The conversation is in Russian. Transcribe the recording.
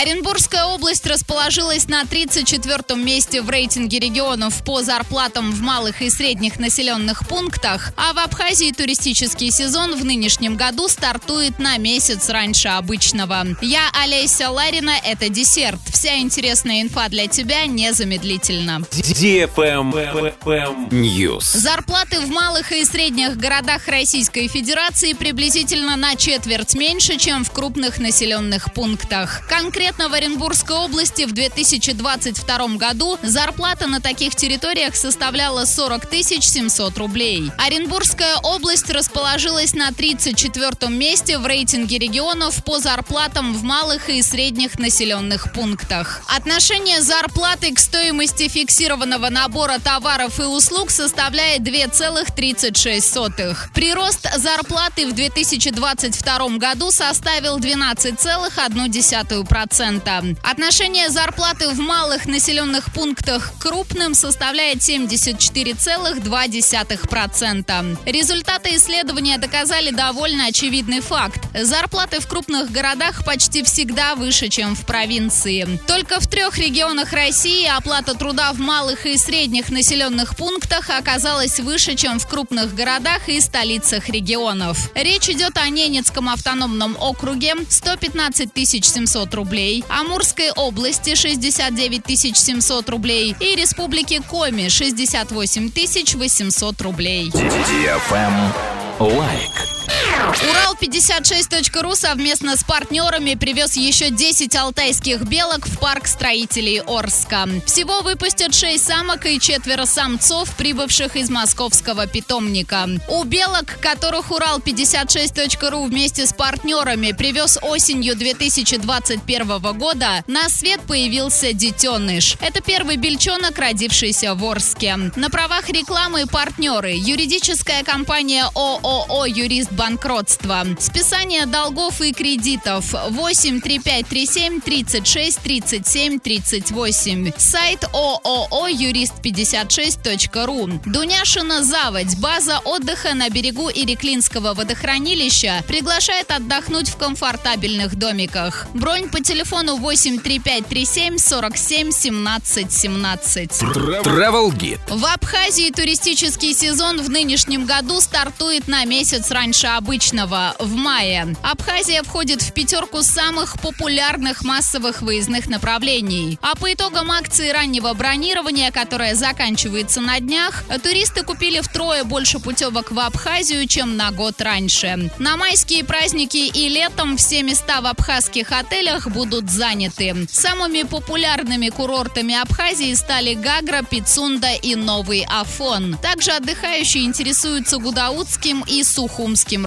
Оренбургская область расположилась на 34-м месте в рейтинге регионов по зарплатам в малых и средних населенных пунктах, а в Абхазии туристический сезон в нынешнем году стартует на месяц раньше обычного. Я Олеся Ларина, это десерт. Вся интересная инфа для тебя незамедлительно. News. Зарплаты в малых и средних городах Российской Федерации приблизительно на четверть меньше, чем в крупных населенных пунктах. Конкретно в Оренбургской области в 2022 году зарплата на таких территориях составляла 40 700 рублей. Оренбургская область расположилась на 34 месте в рейтинге регионов по зарплатам в малых и средних населенных пунктах. Отношение зарплаты к стоимости фиксированного набора товаров и услуг составляет 2,36. Прирост зарплаты в 2022 году составил 12,1%. Отношение зарплаты в малых населенных пунктах к крупным составляет 74,2%. Результаты исследования доказали довольно очевидный факт. Зарплаты в крупных городах почти всегда выше, чем в провинции. Только в трех регионах России оплата труда в малых и средних населенных пунктах оказалась выше, чем в крупных городах и столицах регионов. Речь идет о Ненецком автономном округе 115 700 рублей, Амурской области 69 700 рублей и Республике Коми 68 800 рублей. Лайк. Урал56.ру совместно с партнерами привез еще 10 алтайских белок в парк строителей Орска. Всего выпустят 6 самок и четверо самцов, прибывших из московского питомника. У белок, которых Урал56.ру вместе с партнерами привез осенью 2021 года, на свет появился детеныш. Это первый бельчонок, родившийся в Орске. На правах рекламы партнеры. Юридическая компания ООО «Юрист банкротства». Списание долгов и кредитов 8 3537 36 37 38. Сайт ООО юрист56.ру. Дуняшина Заводь. База отдыха на берегу Иреклинского водохранилища приглашает отдохнуть в комфортабельных домиках. Бронь по телефону 8 3537 47 17 17. Travel Guide. В Абхазии туристический сезон в нынешнем году стартует на месяц раньше обычного, в мае. Абхазия входит в пятерку самых популярных массовых выездных направлений. А по итогам акции раннего бронирования, которая заканчивается на днях, туристы купили втрое больше путевок в Абхазию, чем на год раньше. На майские праздники и летом все места в абхазских отелях будут заняты. Самыми популярными курортами Абхазии стали Гагра, Пицунда и Новый Афон. Также отдыхающие интересуются Гудаутским и Сухумским